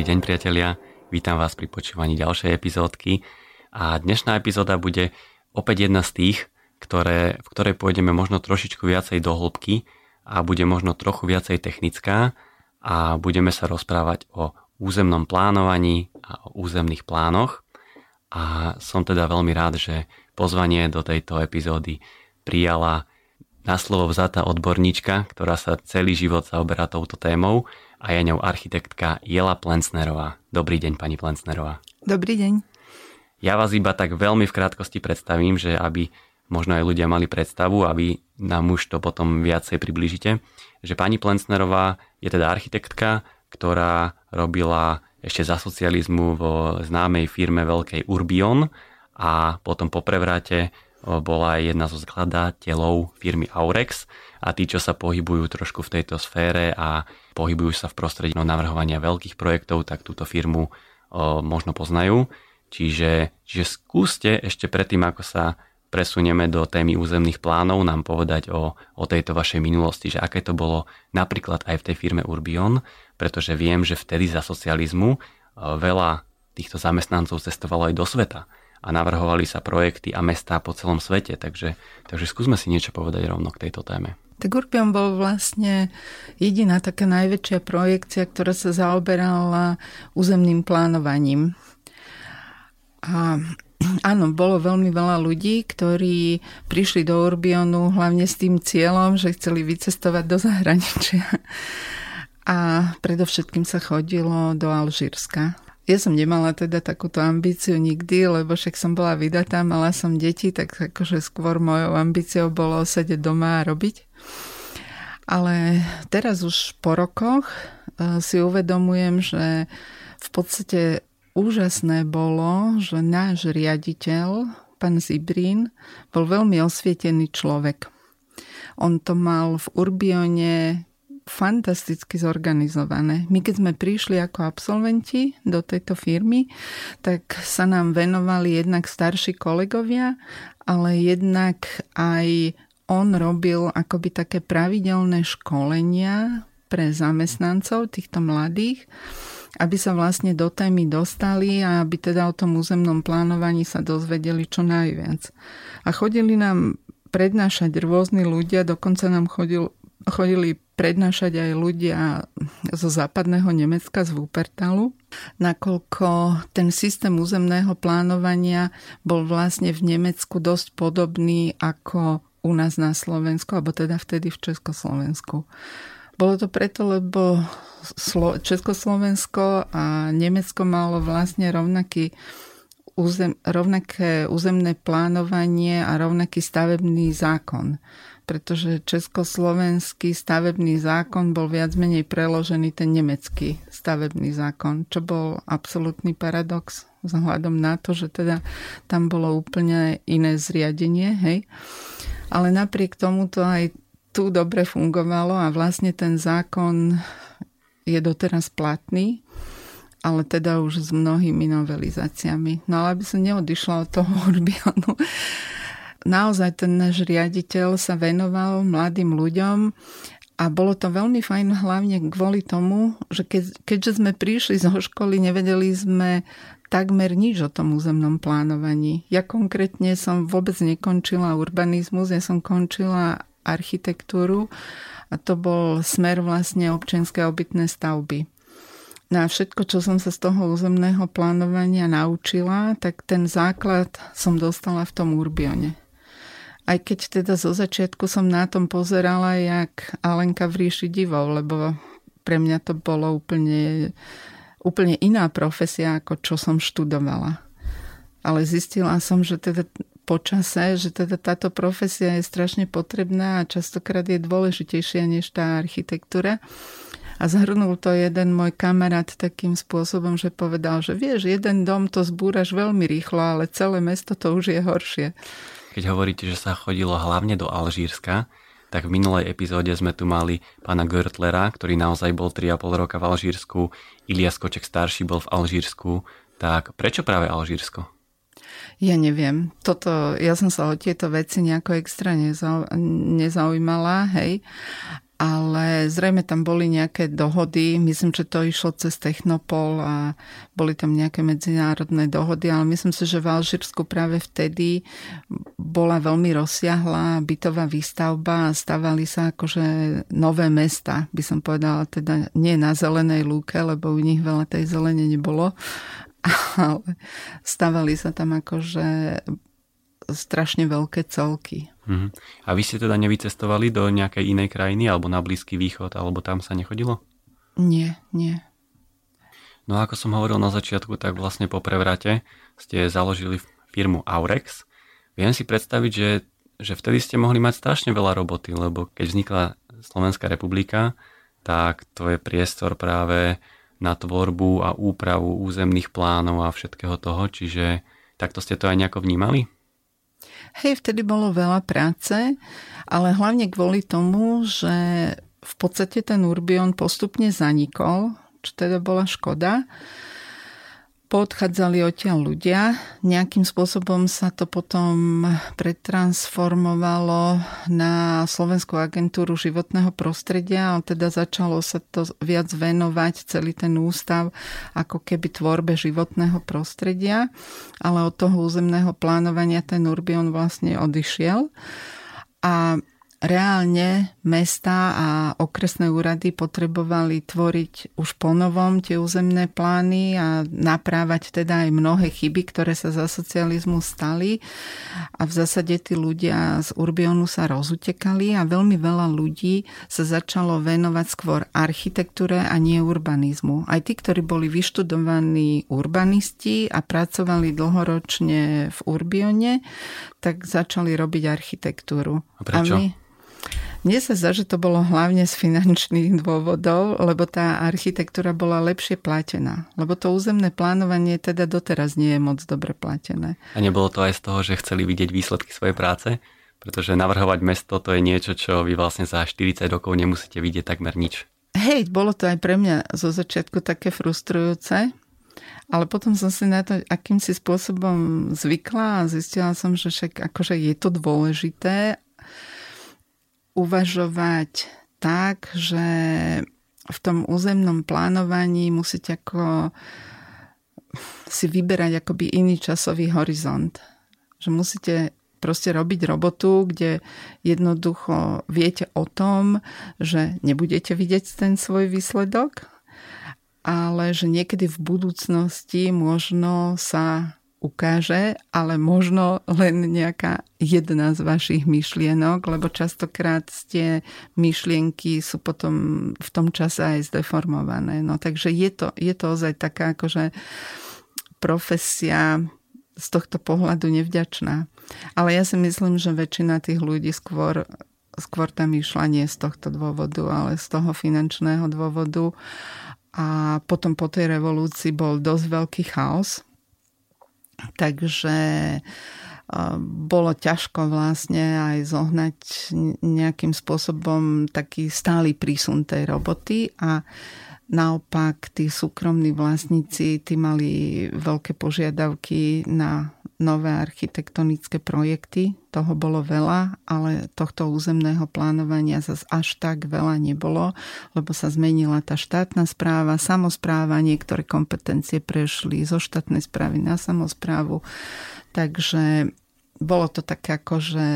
Dobrý deň priatelia, vítam vás pri počúvaní ďalšej epizódky. A dnešná epizóda bude opäť jedna z tých, ktoré, v ktorej pôjdeme možno trošičku viacej do hĺbky a bude možno trochu viacej technická a budeme sa rozprávať o územnom plánovaní a o územných plánoch. A som teda veľmi rád, že pozvanie do tejto epizódy prijala na slovo vzatá odborníčka, ktorá sa celý život zaoberá touto témou a je ňou architektka Jela Plencnerová. Dobrý deň, pani Plencnerová. Dobrý deň. Ja vás iba tak veľmi v krátkosti predstavím, že aby možno aj ľudia mali predstavu, aby nám už to potom viacej približite, že pani Plencnerová je teda architektka, ktorá robila ešte za socializmu vo známej firme veľkej Urbion a potom po prevrate bola aj jedna zo skladateľov firmy Aurex a tí, čo sa pohybujú trošku v tejto sfére a pohybujú sa v prostredí navrhovania veľkých projektov, tak túto firmu o, možno poznajú. Čiže, čiže skúste ešte predtým, ako sa presunieme do témy územných plánov, nám povedať o, o tejto vašej minulosti, že aké to bolo napríklad aj v tej firme Urbion, pretože viem, že vtedy za socializmu veľa týchto zamestnancov cestovalo aj do sveta a navrhovali sa projekty a mestá po celom svete. Takže, takže skúsme si niečo povedať rovno k tejto téme. Tak Urbion bol vlastne jediná taká najväčšia projekcia, ktorá sa zaoberala územným plánovaním. A áno, bolo veľmi veľa ľudí, ktorí prišli do Urbionu hlavne s tým cieľom, že chceli vycestovať do zahraničia. A predovšetkým sa chodilo do Alžírska. Ja som nemala teda takúto ambíciu nikdy, lebo však som bola vydatá, mala som deti, tak akože skôr mojou ambíciou bolo sedieť doma a robiť. Ale teraz už po rokoch e, si uvedomujem, že v podstate úžasné bolo, že náš riaditeľ, pán Zibrín, bol veľmi osvietený človek. On to mal v Urbione fantasticky zorganizované. My keď sme prišli ako absolventi do tejto firmy, tak sa nám venovali jednak starší kolegovia, ale jednak aj on robil akoby také pravidelné školenia pre zamestnancov týchto mladých, aby sa vlastne do témy dostali a aby teda o tom územnom plánovaní sa dozvedeli čo najviac. A chodili nám prednášať rôzni ľudia, dokonca nám chodil, chodili prednášať aj ľudia zo západného Nemecka, z Wuppertalu, nakoľko ten systém územného plánovania bol vlastne v Nemecku dosť podobný ako u nás na Slovensku, alebo teda vtedy v Československu. Bolo to preto, lebo Československo a Nemecko malo vlastne rovnaký územ, rovnaké územné plánovanie a rovnaký stavebný zákon pretože československý stavebný zákon bol viac menej preložený ten nemecký stavebný zákon, čo bol absolútny paradox vzhľadom na to, že teda tam bolo úplne iné zriadenie, hej. Ale napriek tomu to aj tu dobre fungovalo a vlastne ten zákon je doteraz platný, ale teda už s mnohými novelizáciami. No ale aby som neodišla od toho Urbionu, naozaj ten náš riaditeľ sa venoval mladým ľuďom a bolo to veľmi fajn hlavne kvôli tomu, že keď, keďže sme prišli zo školy, nevedeli sme takmer nič o tom územnom plánovaní. Ja konkrétne som vôbec nekončila urbanizmus, ja som končila architektúru a to bol smer vlastne občianské obytné stavby. Na všetko, čo som sa z toho územného plánovania naučila, tak ten základ som dostala v tom urbione. Aj keď teda zo začiatku som na tom pozerala, jak Alenka v ríši divov, lebo pre mňa to bolo úplne, úplne iná profesia, ako čo som študovala. Ale zistila som, že teda počase, že teda táto profesia je strašne potrebná a častokrát je dôležitejšia než tá architektúra. A zhrnul to jeden môj kamarát takým spôsobom, že povedal, že vieš, jeden dom to zbúraš veľmi rýchlo, ale celé mesto to už je horšie. Keď hovoríte, že sa chodilo hlavne do Alžírska, tak v minulej epizóde sme tu mali pána Görtlera, ktorý naozaj bol 3,5 roka v Alžírsku, Ilias Koček starší bol v Alžírsku, tak prečo práve Alžírsko? Ja neviem. Toto, ja som sa o tieto veci nejako extra nezau, nezaujímala, hej. Ale zrejme tam boli nejaké dohody, myslím, že to išlo cez Technopol a boli tam nejaké medzinárodné dohody, ale myslím si, že v Alžírsku práve vtedy bola veľmi rozsiahla bytová výstavba a stavali sa akože nové mesta, by som povedala, teda nie na zelenej lúke, lebo u nich veľa tej zelene nebolo, ale stavali sa tam akože strašne veľké celky. Uh-huh. A vy ste teda nevycestovali do nejakej inej krajiny alebo na Blízky východ, alebo tam sa nechodilo? Nie, nie. No ako som hovoril na začiatku, tak vlastne po prevrate ste založili firmu Aurex. Viem si predstaviť, že, že vtedy ste mohli mať strašne veľa roboty, lebo keď vznikla Slovenská republika, tak to je priestor práve na tvorbu a úpravu územných plánov a všetkého toho, čiže takto ste to aj nejako vnímali? Hej, vtedy bolo veľa práce, ale hlavne kvôli tomu, že v podstate ten Urbion postupne zanikol, čo teda bola škoda poodchádzali odtiaľ ľudia. Nejakým spôsobom sa to potom pretransformovalo na Slovenskú agentúru životného prostredia, ale teda začalo sa to viac venovať celý ten ústav ako keby tvorbe životného prostredia, ale od toho územného plánovania ten Urbion vlastne odišiel. A reálne mesta a okresné úrady potrebovali tvoriť už ponovom tie územné plány a naprávať teda aj mnohé chyby, ktoré sa za socializmu stali. A v zásade tí ľudia z Urbionu sa rozutekali a veľmi veľa ľudí sa začalo venovať skôr architektúre a nie urbanizmu. Aj tí, ktorí boli vyštudovaní urbanisti a pracovali dlhoročne v Urbione, tak začali robiť architektúru. A prečo? A my, mne sa zdá, že to bolo hlavne z finančných dôvodov, lebo tá architektúra bola lepšie platená. Lebo to územné plánovanie teda doteraz nie je moc dobre platené. A nebolo to aj z toho, že chceli vidieť výsledky svojej práce? Pretože navrhovať mesto to je niečo, čo vy vlastne za 40 rokov nemusíte vidieť takmer nič. Hej, bolo to aj pre mňa zo začiatku také frustrujúce, ale potom som si na to akýmsi spôsobom zvykla a zistila som, že však akože je to dôležité uvažovať tak, že v tom územnom plánovaní musíte ako si vyberať akoby iný časový horizont. Že musíte proste robiť robotu, kde jednoducho viete o tom, že nebudete vidieť ten svoj výsledok, ale že niekedy v budúcnosti možno sa ukáže, ale možno len nejaká jedna z vašich myšlienok, lebo častokrát tie myšlienky sú potom v tom čase aj zdeformované. No takže je to, je to ozaj taká akože profesia z tohto pohľadu nevďačná. Ale ja si myslím, že väčšina tých ľudí skôr, skôr tam išla nie z tohto dôvodu, ale z toho finančného dôvodu. A potom po tej revolúcii bol dosť veľký chaos, Takže bolo ťažko vlastne aj zohnať nejakým spôsobom taký stály prísun tej roboty a naopak tí súkromní vlastníci tí mali veľké požiadavky na nové architektonické projekty. Toho bolo veľa, ale tohto územného plánovania zase až tak veľa nebolo, lebo sa zmenila tá štátna správa, samozpráva, niektoré kompetencie prešli zo štátnej správy na samozprávu. Takže bolo to také ako, že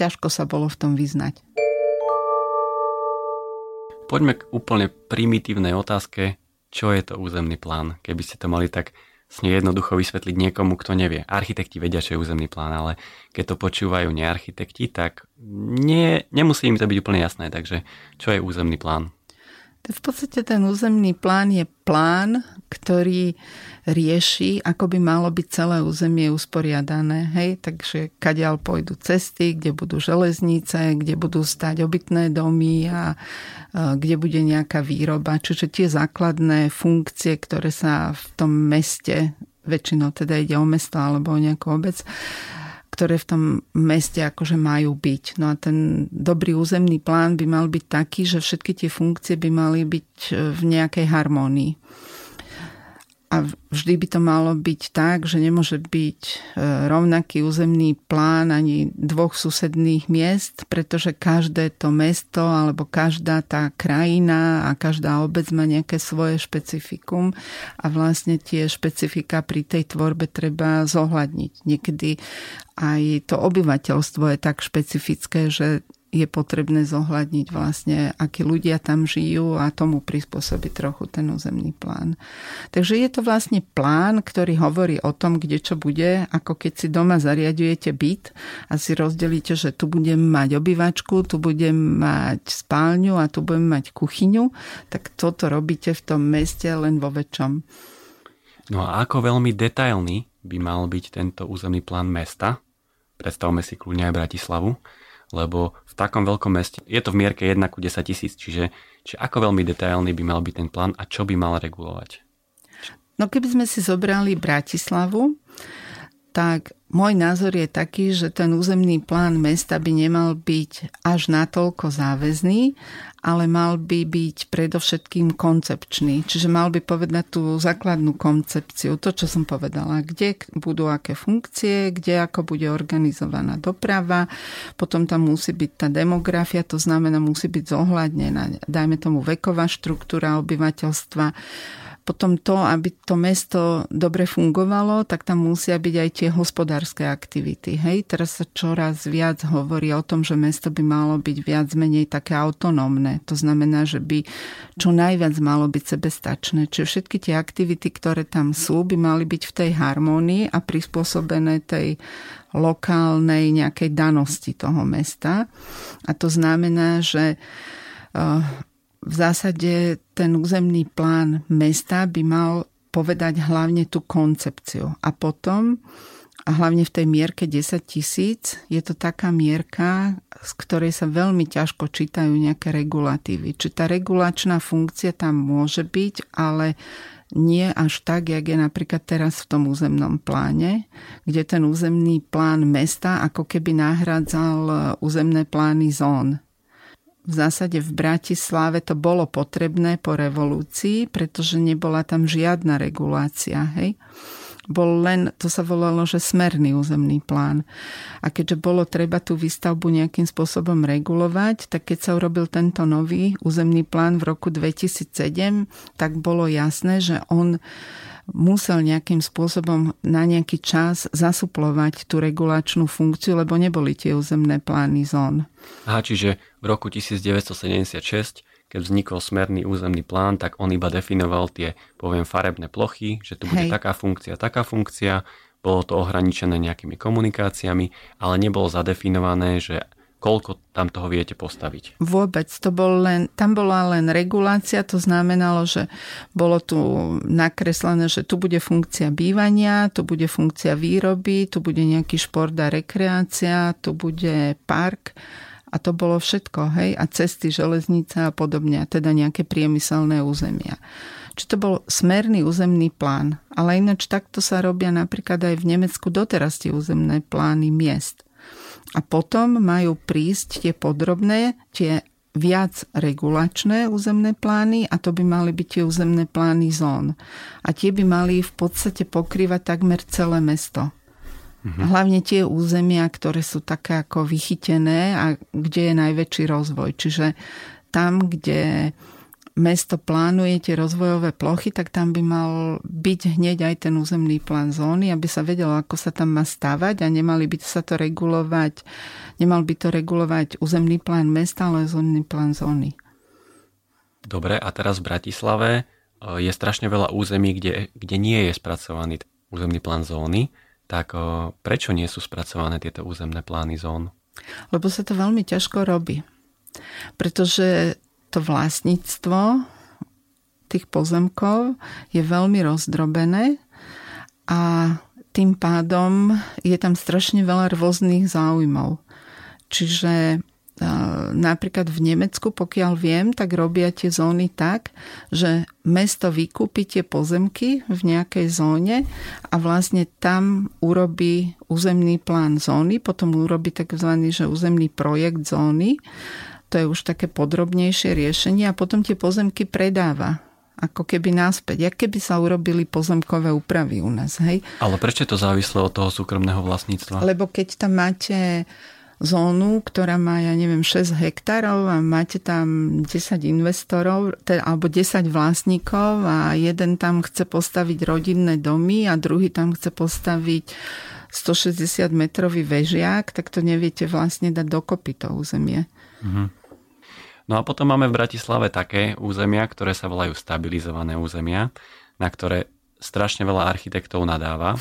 ťažko sa bolo v tom vyznať. Poďme k úplne primitívnej otázke, čo je to územný plán? Keby ste to mali tak vlastne jednoducho vysvetliť niekomu, kto nevie. Architekti vedia, čo je územný plán, ale keď to počúvajú nearchitekti, tak nie, nemusí im to byť úplne jasné. Takže čo je územný plán? V podstate ten územný plán je plán, ktorý rieši, ako by malo byť celé územie usporiadané. Hej? Takže kadiaľ pôjdu cesty, kde budú železnice, kde budú stať obytné domy a kde bude nejaká výroba. Čiže tie základné funkcie, ktoré sa v tom meste, väčšinou teda ide o mesto alebo o nejakú obec, ktoré v tom meste akože majú byť. No a ten dobrý územný plán by mal byť taký, že všetky tie funkcie by mali byť e, v nejakej harmónii. A vždy by to malo byť tak, že nemôže byť e, rovnaký územný plán ani dvoch susedných miest, pretože každé to mesto alebo každá tá krajina a každá obec má nejaké svoje špecifikum a vlastne tie špecifika pri tej tvorbe treba zohľadniť. Niekedy aj to obyvateľstvo je tak špecifické, že je potrebné zohľadniť vlastne, akí ľudia tam žijú a tomu prispôsobiť trochu ten územný plán. Takže je to vlastne plán, ktorý hovorí o tom, kde čo bude, ako keď si doma zariadujete byt a si rozdelíte, že tu budem mať obývačku, tu budem mať spálňu a tu budem mať kuchyňu, tak toto robíte v tom meste len vo väčšom. No a ako veľmi detailný by mal byť tento územný plán mesta? Predstavme si kľudne aj Bratislavu lebo v takom veľkom meste je to v mierke 1 ku 10 tisíc, čiže, čiže ako veľmi detailný by mal byť ten plán a čo by mal regulovať? No keby sme si zobrali Bratislavu, tak môj názor je taký, že ten územný plán mesta by nemal byť až natoľko záväzný, ale mal by byť predovšetkým koncepčný. Čiže mal by povedať tú základnú koncepciu, to, čo som povedala, kde budú aké funkcie, kde ako bude organizovaná doprava, potom tam musí byť tá demografia, to znamená, musí byť zohľadnená, dajme tomu veková štruktúra obyvateľstva, potom to, aby to mesto dobre fungovalo, tak tam musia byť aj tie hospodárske aktivity. Hej, teraz sa čoraz viac hovorí o tom, že mesto by malo byť viac menej také autonómne. To znamená, že by čo najviac malo byť sebestačné. Čiže všetky tie aktivity, ktoré tam sú, by mali byť v tej harmónii a prispôsobené tej lokálnej nejakej danosti toho mesta. A to znamená, že eh, v zásade ten územný plán mesta by mal povedať hlavne tú koncepciu. A potom, a hlavne v tej mierke 10 tisíc, je to taká mierka, z ktorej sa veľmi ťažko čítajú nejaké regulatívy. Či tá regulačná funkcia tam môže byť, ale nie až tak, jak je napríklad teraz v tom územnom pláne, kde ten územný plán mesta ako keby nahradzal územné plány zón v zásade v Bratislave to bolo potrebné po revolúcii, pretože nebola tam žiadna regulácia. Hej? Bol len, to sa volalo, že smerný územný plán. A keďže bolo treba tú výstavbu nejakým spôsobom regulovať, tak keď sa urobil tento nový územný plán v roku 2007, tak bolo jasné, že on musel nejakým spôsobom na nejaký čas zasuplovať tú regulačnú funkciu, lebo neboli tie územné plány zón. Aha, čiže v roku 1976 keď vznikol smerný územný plán, tak on iba definoval tie, poviem, farebné plochy, že tu bude Hej. taká funkcia, taká funkcia, bolo to ohraničené nejakými komunikáciami, ale nebolo zadefinované, že koľko tam toho viete postaviť? Vôbec. To bol len, tam bola len regulácia, to znamenalo, že bolo tu nakreslené, že tu bude funkcia bývania, tu bude funkcia výroby, tu bude nejaký šport a rekreácia, tu bude park a to bolo všetko, hej, a cesty, železnice a podobne, teda nejaké priemyselné územia. Čiže to bol smerný územný plán. Ale ináč takto sa robia napríklad aj v Nemecku doteraz tie územné plány miest. A potom majú prísť tie podrobné, tie viac regulačné územné plány a to by mali byť tie územné plány zón. A tie by mali v podstate pokrývať takmer celé mesto. Mhm. Hlavne tie územia, ktoré sú také ako vychytené a kde je najväčší rozvoj. Čiže tam, kde mesto plánuje tie rozvojové plochy, tak tam by mal byť hneď aj ten územný plán zóny, aby sa vedelo, ako sa tam má stavať a nemali by sa to regulovať, nemal by to regulovať územný plán mesta, ale územný plán zóny. Dobre, a teraz v Bratislave e, je strašne veľa území, kde, kde nie je spracovaný územný plán zóny, tak prečo nie sú spracované tieto územné plány zón? Lebo sa to veľmi ťažko robí. Pretože to vlastníctvo tých pozemkov je veľmi rozdrobené a tým pádom je tam strašne veľa rôznych záujmov. Čiže napríklad v Nemecku, pokiaľ viem, tak robia tie zóny tak, že mesto vykúpi tie pozemky v nejakej zóne a vlastne tam urobí územný plán zóny, potom urobí tzv. Že územný projekt zóny to je už také podrobnejšie riešenie a potom tie pozemky predáva. ako keby náspäť, jak keby sa urobili pozemkové úpravy u nás. Hej? Ale prečo je to závislé od toho súkromného vlastníctva? Lebo keď tam máte zónu, ktorá má, ja neviem, 6 hektárov a máte tam 10 investorov, teda, alebo 10 vlastníkov a jeden tam chce postaviť rodinné domy a druhý tam chce postaviť 160 metrový vežiak, tak to neviete vlastne dať dokopy to územie. Mm-hmm. No a potom máme v Bratislave také územia, ktoré sa volajú stabilizované územia, na ktoré strašne veľa architektov nadáva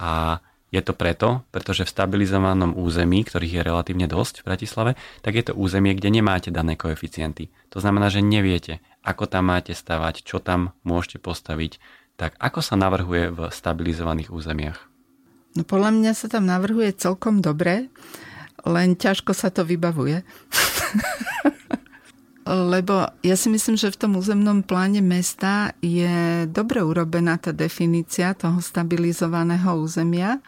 a je to preto, pretože v stabilizovanom území, ktorých je relatívne dosť v Bratislave, tak je to územie, kde nemáte dané koeficienty. To znamená, že neviete, ako tam máte stavať, čo tam môžete postaviť. Tak ako sa navrhuje v stabilizovaných územiach? No podľa mňa sa tam navrhuje celkom dobre, len ťažko sa to vybavuje. Lebo ja si myslím, že v tom územnom pláne mesta je dobre urobená tá definícia toho stabilizovaného územia.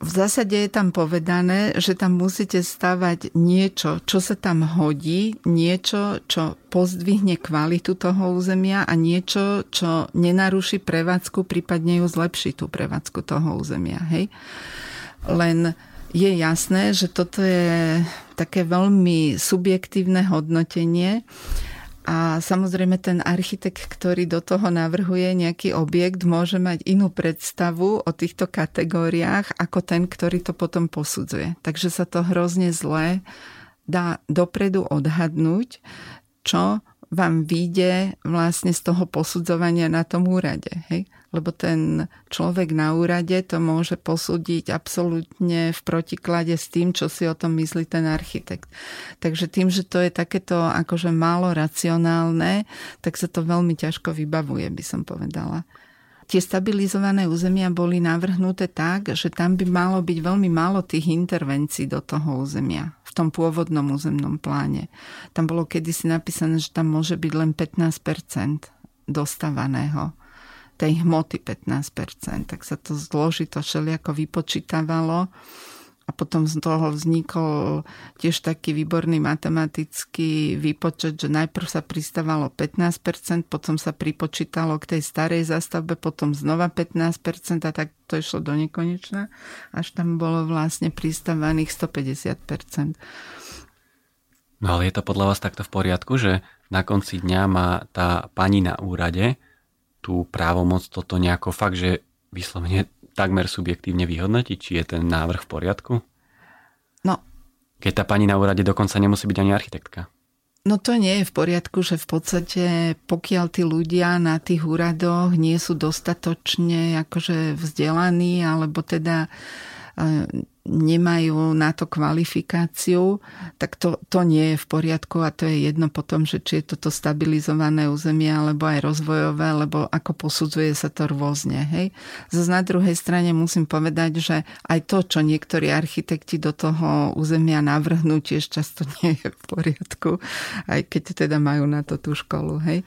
V zásade je tam povedané, že tam musíte stavať niečo, čo sa tam hodí, niečo, čo pozdvihne kvalitu toho územia a niečo, čo nenaruší prevádzku, prípadne ju zlepší tú prevádzku toho územia. Hej? Len je jasné, že toto je také veľmi subjektívne hodnotenie a samozrejme ten architekt, ktorý do toho navrhuje nejaký objekt, môže mať inú predstavu o týchto kategóriách ako ten, ktorý to potom posudzuje. Takže sa to hrozne zlé dá dopredu odhadnúť, čo vám vyjde vlastne z toho posudzovania na tom úrade. Hej? Lebo ten človek na úrade to môže posúdiť absolútne v protiklade s tým, čo si o tom myslí ten architekt. Takže tým, že to je takéto akože málo racionálne, tak sa to veľmi ťažko vybavuje, by som povedala tie stabilizované územia boli navrhnuté tak, že tam by malo byť veľmi málo tých intervencií do toho územia v tom pôvodnom územnom pláne. Tam bolo kedysi napísané, že tam môže byť len 15% dostávaného tej hmoty 15%, tak sa to zložito všelijako vypočítavalo a potom z toho vznikol tiež taký výborný matematický výpočet, že najprv sa pristávalo 15%, potom sa pripočítalo k tej starej zastavbe, potom znova 15% a tak to išlo do nekonečna, až tam bolo vlastne pristávaných 150%. No ale je to podľa vás takto v poriadku, že na konci dňa má tá pani na úrade tú právomoc toto nejako fakt, že vyslovene takmer subjektívne vyhodnotiť, či je ten návrh v poriadku? No. Keď tá pani na úrade dokonca nemusí byť ani architektka. No to nie je v poriadku, že v podstate pokiaľ tí ľudia na tých úradoch nie sú dostatočne akože vzdelaní alebo teda nemajú na to kvalifikáciu, tak to, to nie je v poriadku a to je jedno potom, že či je toto stabilizované územie alebo aj rozvojové, lebo ako posudzuje sa to rôzne. Hej? Zas na druhej strane musím povedať, že aj to, čo niektorí architekti do toho územia navrhnú, tiež často nie je v poriadku, aj keď teda majú na to tú školu. Hej?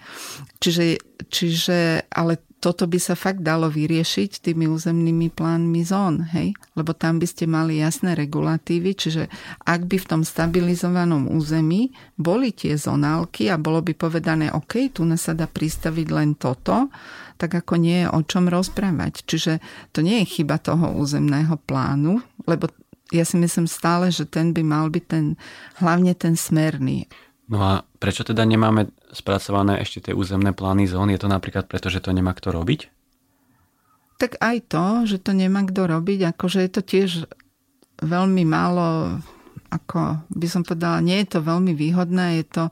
Čiže, čiže ale toto by sa fakt dalo vyriešiť tými územnými plánmi zón, hej? Lebo tam by ste mali jasné regulatívy, čiže ak by v tom stabilizovanom území boli tie zonálky a bolo by povedané, OK, tu sa dá pristaviť len toto, tak ako nie je o čom rozprávať. Čiže to nie je chyba toho územného plánu, lebo ja si myslím stále, že ten by mal byť ten, hlavne ten smerný. No a prečo teda nemáme spracované ešte tie územné plány zón? Je to napríklad preto, že to nemá kto robiť? Tak aj to, že to nemá kto robiť, akože je to tiež veľmi málo, ako by som povedala, nie je to veľmi výhodné, je to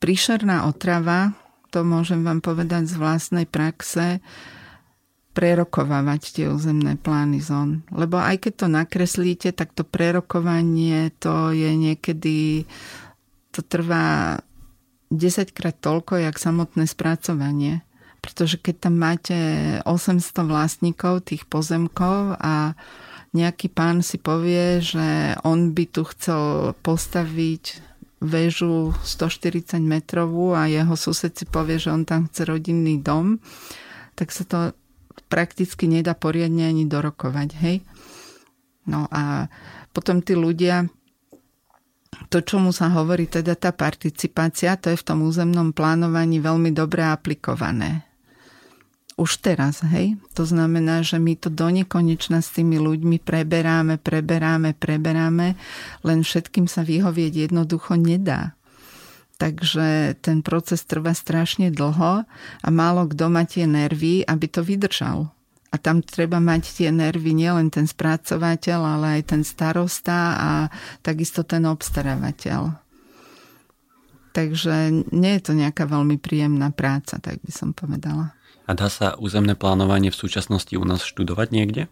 príšerná otrava, to môžem vám povedať z vlastnej praxe, prerokovávať tie územné plány zón. Lebo aj keď to nakreslíte, tak to prerokovanie to je niekedy to trvá 10 krát toľko, jak samotné spracovanie. Pretože keď tam máte 800 vlastníkov tých pozemkov a nejaký pán si povie, že on by tu chcel postaviť väžu 140 metrovú a jeho sused si povie, že on tam chce rodinný dom, tak sa to prakticky nedá poriadne ani dorokovať, hej? No a potom tí ľudia to, čomu sa hovorí teda tá participácia, to je v tom územnom plánovaní veľmi dobre aplikované. Už teraz, hej? To znamená, že my to do nekonečna s tými ľuďmi preberáme, preberáme, preberáme, len všetkým sa vyhovieť jednoducho nedá. Takže ten proces trvá strašne dlho a málo kto má tie nervy, aby to vydržal. A tam treba mať tie nervy nielen ten spracovateľ, ale aj ten starosta a takisto ten obstarávateľ. Takže nie je to nejaká veľmi príjemná práca, tak by som povedala. A dá sa územné plánovanie v súčasnosti u nás študovať niekde?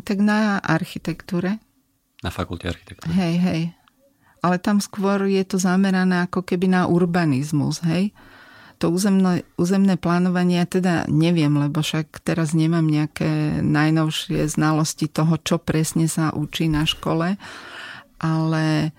Tak na architektúre. Na fakulte architektúry. Hej, hej. Ale tam skôr je to zamerané ako keby na urbanizmus, hej to územné, územné plánovanie ja teda neviem, lebo však teraz nemám nejaké najnovšie znalosti toho, čo presne sa učí na škole, ale e,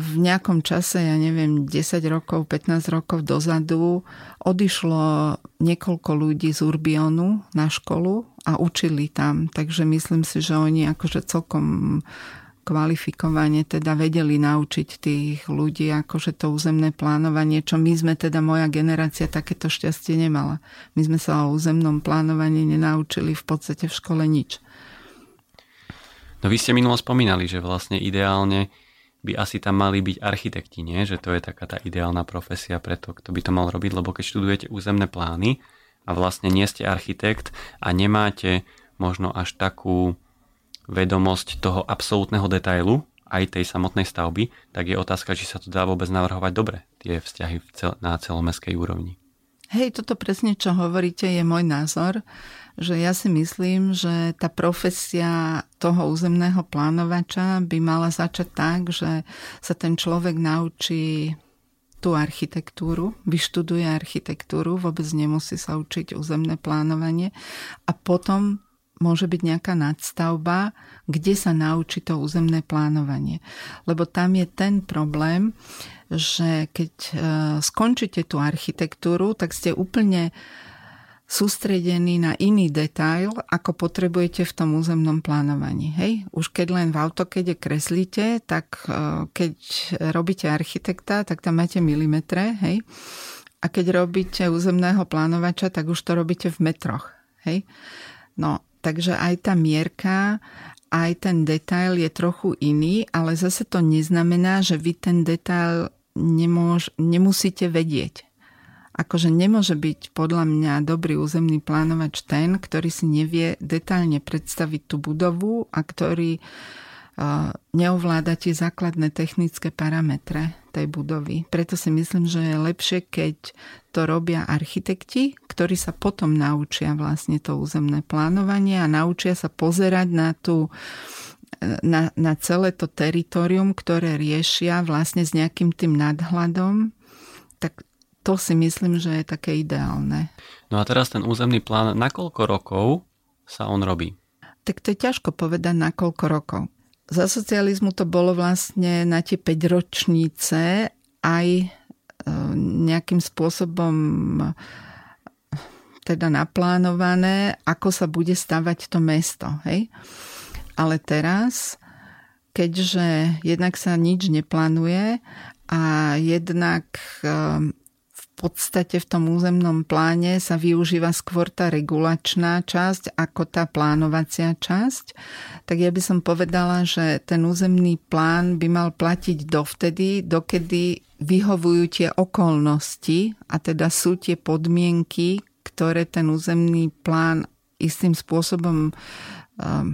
v nejakom čase, ja neviem, 10 rokov, 15 rokov dozadu odišlo niekoľko ľudí z Urbionu na školu a učili tam. Takže myslím si, že oni akože celkom kvalifikovane teda vedeli naučiť tých ľudí akože to územné plánovanie, čo my sme teda moja generácia takéto šťastie nemala. My sme sa o územnom plánovaní nenaučili v podstate v škole nič. No vy ste minulo spomínali, že vlastne ideálne by asi tam mali byť architekti, nie? Že to je taká tá ideálna profesia pre to, kto by to mal robiť, lebo keď študujete územné plány a vlastne nie ste architekt a nemáte možno až takú vedomosť toho absolútneho detailu, aj tej samotnej stavby, tak je otázka, či sa to dá vôbec navrhovať dobre, tie vzťahy na celomestskej úrovni. Hej, toto presne, čo hovoríte, je môj názor, že ja si myslím, že tá profesia toho územného plánovača by mala začať tak, že sa ten človek naučí tú architektúru, vyštuduje architektúru, vôbec nemusí sa učiť územné plánovanie a potom môže byť nejaká nadstavba, kde sa naučí to územné plánovanie. Lebo tam je ten problém, že keď e, skončíte tú architektúru, tak ste úplne sústredení na iný detail, ako potrebujete v tom územnom plánovaní. Hej? Už keď len v autokede kreslíte, tak e, keď robíte architekta, tak tam máte milimetre, hej? A keď robíte územného plánovača, tak už to robíte v metroch. Hej? No Takže aj tá mierka, aj ten detail je trochu iný, ale zase to neznamená, že vy ten detail nemôž, nemusíte vedieť. Akože nemôže byť podľa mňa dobrý územný plánovač ten, ktorý si nevie detailne predstaviť tú budovu a ktorý neovláda tie základné technické parametre tej budovy. Preto si myslím, že je lepšie, keď to robia architekti, ktorí sa potom naučia vlastne to územné plánovanie a naučia sa pozerať na tú na, na celé to teritorium, ktoré riešia vlastne s nejakým tým nadhľadom, tak to si myslím, že je také ideálne. No a teraz ten územný plán, na koľko rokov sa on robí? Tak to je ťažko povedať na koľko rokov. Za socializmu to bolo vlastne na tie 5 ročnice aj e, nejakým spôsobom teda naplánované, ako sa bude stavať to mesto. Hej? Ale teraz, keďže jednak sa nič neplánuje a jednak e, podstate v tom územnom pláne sa využíva skôr tá regulačná časť ako tá plánovacia časť, tak ja by som povedala, že ten územný plán by mal platiť dovtedy, dokedy vyhovujú tie okolnosti a teda sú tie podmienky, ktoré ten územný plán istým spôsobom um,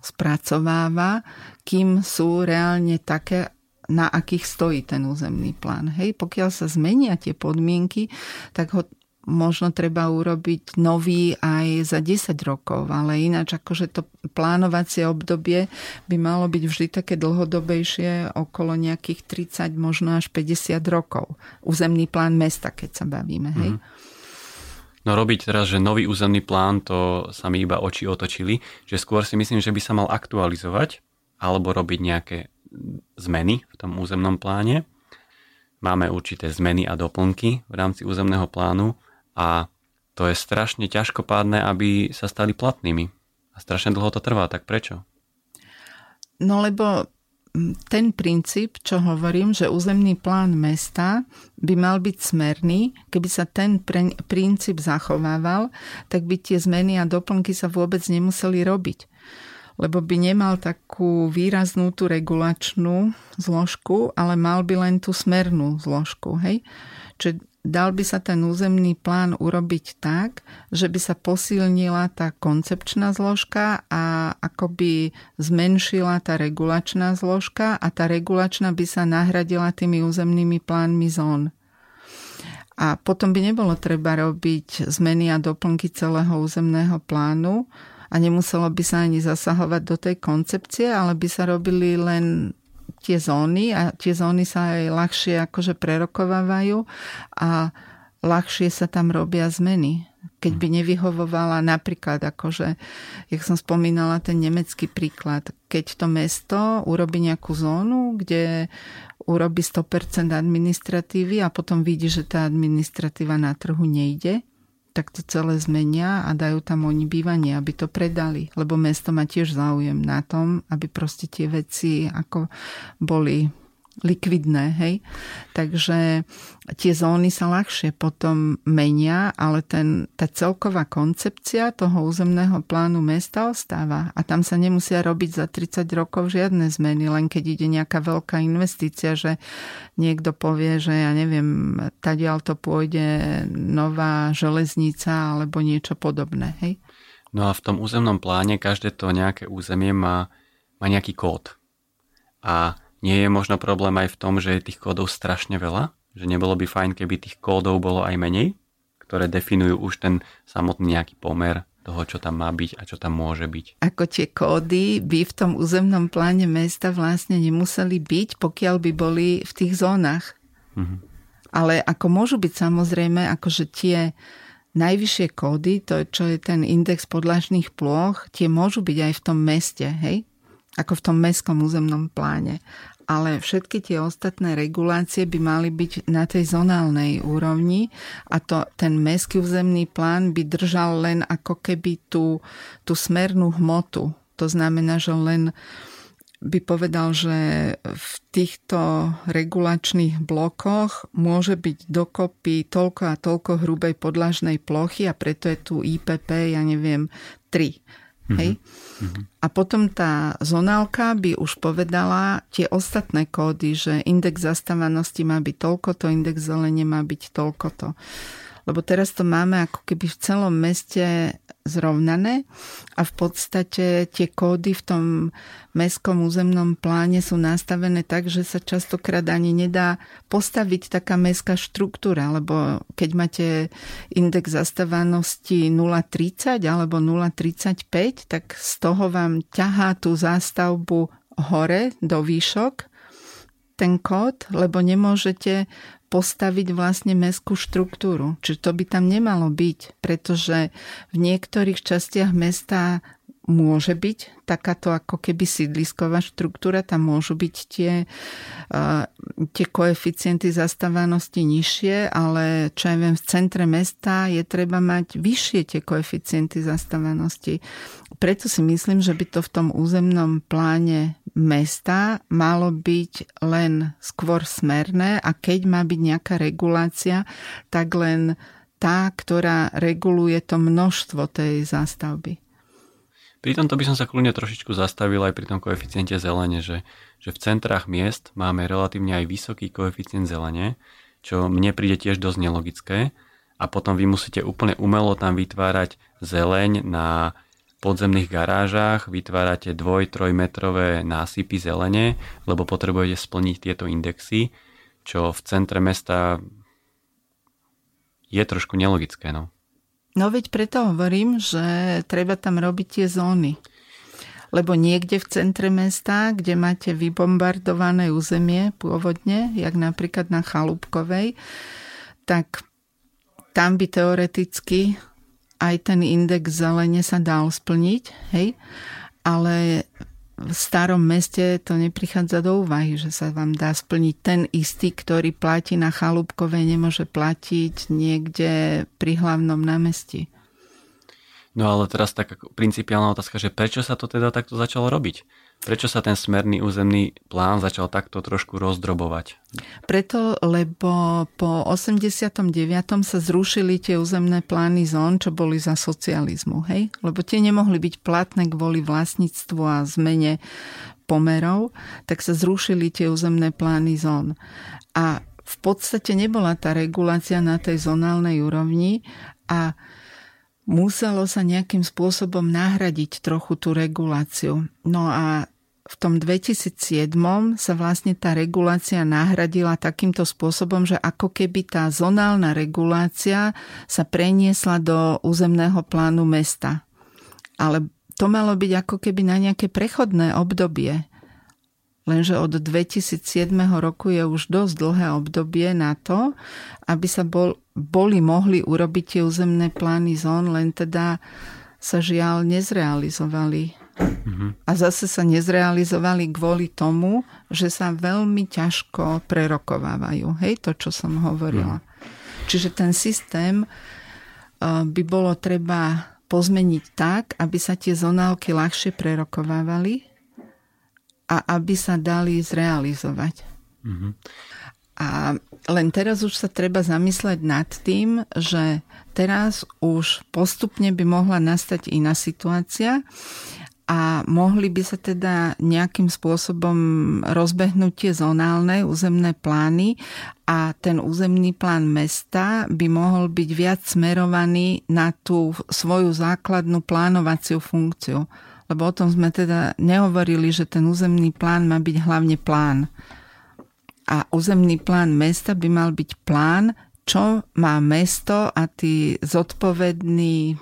spracováva, kým sú reálne také, na akých stojí ten územný plán. Hej, pokiaľ sa zmenia tie podmienky, tak ho možno treba urobiť nový aj za 10 rokov, ale ináč akože to plánovacie obdobie by malo byť vždy také dlhodobejšie okolo nejakých 30, možno až 50 rokov. Územný plán mesta, keď sa bavíme. Hej? Mm. No robiť teraz, že nový územný plán, to sa mi iba oči otočili, že skôr si myslím, že by sa mal aktualizovať alebo robiť nejaké zmeny v tom územnom pláne. Máme určité zmeny a doplnky v rámci územného plánu a to je strašne ťažkopádne, aby sa stali platnými. A strašne dlho to trvá, tak prečo? No lebo ten princíp, čo hovorím, že územný plán mesta by mal byť smerný, keby sa ten princíp zachovával, tak by tie zmeny a doplnky sa vôbec nemuseli robiť. Lebo by nemal takú výraznú tú regulačnú zložku, ale mal by len tú smernú zložku. Hej? Čiže dal by sa ten územný plán urobiť tak, že by sa posilnila tá koncepčná zložka a akoby zmenšila tá regulačná zložka a tá regulačná by sa nahradila tými územnými plánmi zón. A potom by nebolo treba robiť zmeny a doplnky celého územného plánu a nemuselo by sa ani zasahovať do tej koncepcie, ale by sa robili len tie zóny a tie zóny sa aj ľahšie akože prerokovávajú a ľahšie sa tam robia zmeny. Keď by nevyhovovala napríklad, akože, jak som spomínala, ten nemecký príklad, keď to mesto urobí nejakú zónu, kde urobí 100% administratívy a potom vidí, že tá administratíva na trhu nejde, tak to celé zmenia a dajú tam oni bývanie, aby to predali. Lebo mesto má tiež záujem na tom, aby proste tie veci ako boli likvidné, hej. Takže tie zóny sa ľahšie potom menia, ale ten, tá celková koncepcia toho územného plánu mesta ostáva a tam sa nemusia robiť za 30 rokov žiadne zmeny, len keď ide nejaká veľká investícia, že niekto povie, že ja neviem, tadiaľ to pôjde nová železnica alebo niečo podobné, hej. No a v tom územnom pláne každé to nejaké územie má, má nejaký kód. A nie je možno problém aj v tom, že je tých kódov strašne veľa? Že nebolo by fajn, keby tých kódov bolo aj menej? Ktoré definujú už ten samotný nejaký pomer toho, čo tam má byť a čo tam môže byť. Ako tie kódy by v tom územnom pláne mesta vlastne nemuseli byť, pokiaľ by boli v tých zónach. Mhm. Ale ako môžu byť samozrejme, akože tie najvyššie kódy, to čo je ten index podlažných ploch, tie môžu byť aj v tom meste, hej? Ako v tom mestskom územnom pláne ale všetky tie ostatné regulácie by mali byť na tej zonálnej úrovni a to, ten mestský územný plán by držal len ako keby tú, tú smernú hmotu. To znamená, že len by povedal, že v týchto regulačných blokoch môže byť dokopy toľko a toľko hrubej podlažnej plochy a preto je tu IPP, ja neviem, 3. Hej? A potom tá zonálka by už povedala tie ostatné kódy, že index zastávanosti má byť toľko, to index zelenie má byť toľko to. Lebo teraz to máme ako keby v celom meste zrovnané a v podstate tie kódy v tom mestskom územnom pláne sú nastavené tak, že sa častokrát ani nedá postaviť taká mestská štruktúra, lebo keď máte index zastávanosti 0,30 alebo 0,35, tak z toho vám ťahá tú zástavbu hore do výšok ten kód, lebo nemôžete postaviť vlastne mestskú štruktúru. Čiže to by tam nemalo byť, pretože v niektorých častiach mesta môže byť takáto ako keby sídlisková štruktúra, tam môžu byť tie, uh, tie koeficienty zastávanosti nižšie, ale čo ja viem, v centre mesta je treba mať vyššie tie koeficienty zastávanosti. Preto si myslím, že by to v tom územnom pláne mesta malo byť len skôr smerné a keď má byť nejaká regulácia, tak len tá, ktorá reguluje to množstvo tej zástavby. Pri tomto by som sa kľudne trošičku zastavil aj pri tom koeficiente zelene, že, že v centrách miest máme relatívne aj vysoký koeficient zelene, čo mne príde tiež dosť nelogické a potom vy musíte úplne umelo tam vytvárať zeleň na podzemných garážach, vytvárate 2-3 metrové násypy zelene, lebo potrebujete splniť tieto indexy, čo v centre mesta je trošku nelogické. No. No veď preto hovorím, že treba tam robiť tie zóny. Lebo niekde v centre mesta, kde máte vybombardované územie pôvodne, jak napríklad na Chalúbkovej, tak tam by teoreticky aj ten index zelene sa dal splniť, hej? ale v starom meste to neprichádza do úvahy, že sa vám dá splniť ten istý, ktorý platí na Chalúbkovej, nemôže platiť niekde pri hlavnom námestí. No ale teraz taká principiálna otázka, že prečo sa to teda takto začalo robiť? Prečo sa ten smerný územný plán začal takto trošku rozdrobovať? Preto, lebo po 89. sa zrušili tie územné plány zón, čo boli za socializmu. Hej? Lebo tie nemohli byť platné kvôli vlastníctvu a zmene pomerov, tak sa zrušili tie územné plány zón. A v podstate nebola tá regulácia na tej zonálnej úrovni a muselo sa nejakým spôsobom nahradiť trochu tú reguláciu. No a v tom 2007 sa vlastne tá regulácia nahradila takýmto spôsobom, že ako keby tá zonálna regulácia sa preniesla do územného plánu mesta. Ale to malo byť ako keby na nejaké prechodné obdobie. Lenže od 2007 roku je už dosť dlhé obdobie na to, aby sa bol, boli mohli urobiť tie územné plány zón, len teda sa žiaľ nezrealizovali. Mm-hmm. A zase sa nezrealizovali kvôli tomu, že sa veľmi ťažko prerokovávajú. Hej, to, čo som hovorila. Mm. Čiže ten systém uh, by bolo treba pozmeniť tak, aby sa tie zonálky ľahšie prerokovávali a aby sa dali zrealizovať. Mm-hmm. A len teraz už sa treba zamysleť nad tým, že teraz už postupne by mohla nastať iná situácia a mohli by sa teda nejakým spôsobom rozbehnúť tie zonálne územné plány a ten územný plán mesta by mohol byť viac smerovaný na tú svoju základnú plánovaciu funkciu lebo o tom sme teda nehovorili, že ten územný plán má byť hlavne plán. A územný plán mesta by mal byť plán, čo má mesto a tí zodpovední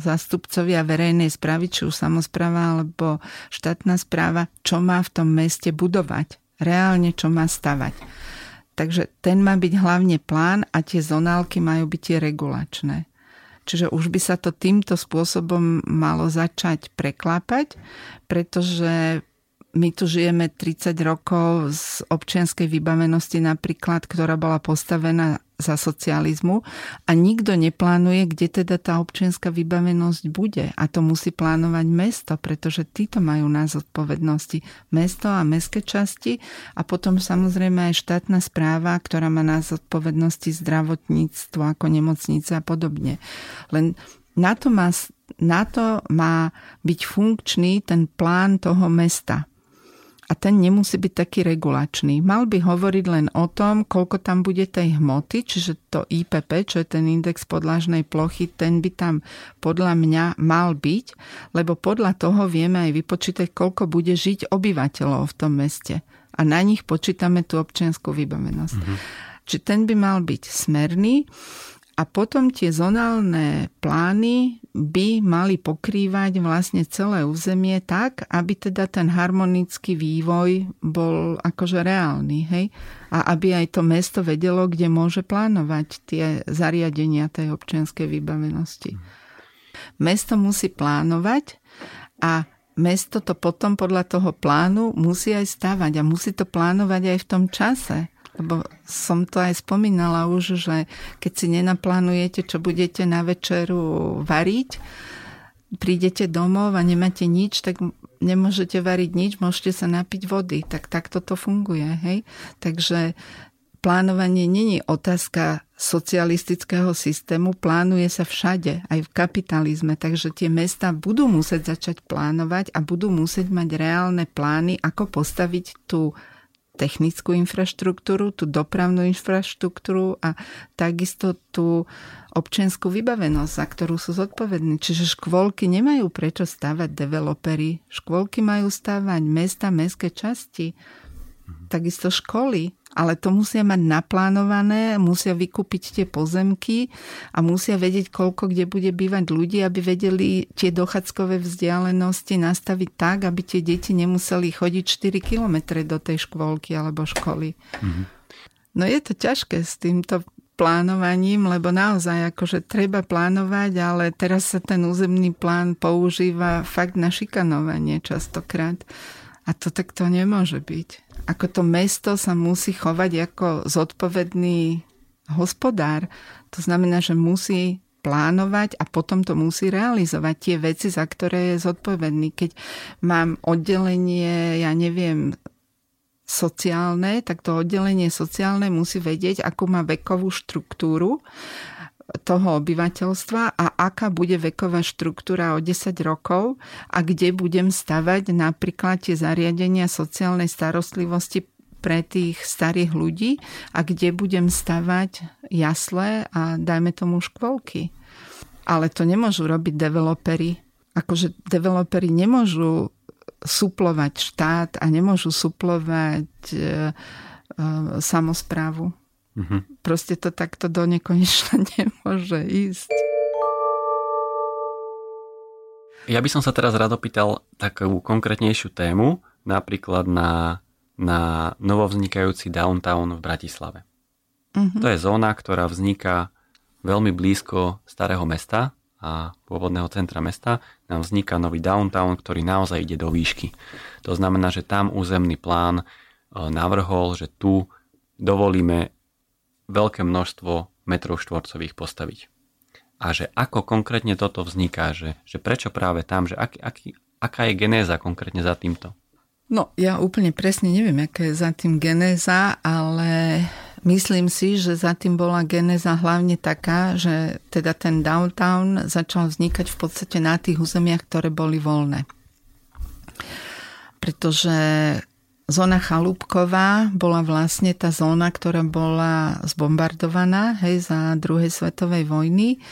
zastupcovia verejnej správy, či už samozpráva alebo štátna správa, čo má v tom meste budovať. Reálne, čo má stavať. Takže ten má byť hlavne plán a tie zonálky majú byť tie regulačné. Čiže už by sa to týmto spôsobom malo začať preklápať, pretože my tu žijeme 30 rokov z občianskej vybavenosti napríklad, ktorá bola postavená za socializmu a nikto neplánuje, kde teda tá občianská vybavenosť bude. A to musí plánovať mesto, pretože títo majú na zodpovednosti mesto a mestské časti a potom samozrejme aj štátna správa, ktorá má na zodpovednosti zdravotníctvo ako nemocnice a podobne. Len na to má, na to má byť funkčný ten plán toho mesta a ten nemusí byť taký regulačný. Mal by hovoriť len o tom, koľko tam bude tej hmoty, čiže to IPP, čo je ten index podlažnej plochy, ten by tam podľa mňa mal byť, lebo podľa toho vieme aj vypočítať, koľko bude žiť obyvateľov v tom meste. A na nich počítame tú občianskú vybavenosť. Mm-hmm. Čiže ten by mal byť smerný a potom tie zonálne plány by mali pokrývať vlastne celé územie tak, aby teda ten harmonický vývoj bol akože reálny. Hej? A aby aj to mesto vedelo, kde môže plánovať tie zariadenia tej občianskej vybavenosti. Mesto musí plánovať a mesto to potom podľa toho plánu musí aj stavať a musí to plánovať aj v tom čase lebo som to aj spomínala už, že keď si nenaplánujete, čo budete na večeru variť, prídete domov a nemáte nič, tak nemôžete variť nič, môžete sa napiť vody. Tak takto to funguje. Hej? Takže plánovanie není otázka socialistického systému, plánuje sa všade, aj v kapitalizme, takže tie mesta budú musieť začať plánovať a budú musieť mať reálne plány, ako postaviť tú technickú infraštruktúru, tú dopravnú infraštruktúru a takisto tú občianskú vybavenosť, za ktorú sú zodpovední. Čiže škôlky nemajú prečo stavať developery. Škôlky majú stavať mesta, mestské časti, takisto školy ale to musia mať naplánované, musia vykúpiť tie pozemky a musia vedieť, koľko kde bude bývať ľudí, aby vedeli tie dochádzkové vzdialenosti nastaviť tak, aby tie deti nemuseli chodiť 4 kilometre do tej škôlky alebo školy. Mm-hmm. No je to ťažké s týmto plánovaním, lebo naozaj akože treba plánovať, ale teraz sa ten územný plán používa fakt na šikanovanie častokrát. A to tak to nemôže byť ako to mesto sa musí chovať ako zodpovedný hospodár. To znamená, že musí plánovať a potom to musí realizovať tie veci, za ktoré je zodpovedný. Keď mám oddelenie, ja neviem, sociálne, tak to oddelenie sociálne musí vedieť, akú má vekovú štruktúru toho obyvateľstva a aká bude veková štruktúra o 10 rokov a kde budem stavať napríklad tie zariadenia sociálnej starostlivosti pre tých starých ľudí a kde budem stavať jasle a dajme tomu škôlky. Ale to nemôžu robiť developery. Akože developery nemôžu suplovať štát a nemôžu suplovať e, e, samozprávu. Mm-hmm. Proste to takto do nekonečna nemôže ísť. Ja by som sa teraz rád opýtal takú konkrétnejšiu tému, napríklad na, na novovznikajúci downtown v Bratislave. Mm-hmm. To je zóna, ktorá vzniká veľmi blízko starého mesta a pôvodného centra mesta. Nám vzniká nový downtown, ktorý naozaj ide do výšky. To znamená, že tam územný plán e, navrhol, že tu dovolíme veľké množstvo metrov štvorcových postaviť. A že ako konkrétne toto vzniká, že, že prečo práve tam, že aký, aký, aká je genéza konkrétne za týmto? No, ja úplne presne neviem, aká je za tým genéza, ale myslím si, že za tým bola genéza hlavne taká, že teda ten downtown začal vznikať v podstate na tých územiach, ktoré boli voľné. Pretože Zóna Chalúbková bola vlastne tá zóna, ktorá bola zbombardovaná hej, za druhej svetovej vojny.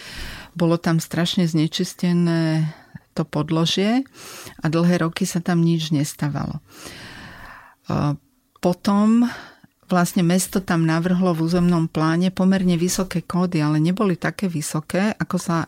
Bolo tam strašne znečistené to podložie a dlhé roky sa tam nič nestávalo. Potom vlastne mesto tam navrhlo v územnom pláne pomerne vysoké kódy, ale neboli také vysoké, ako sa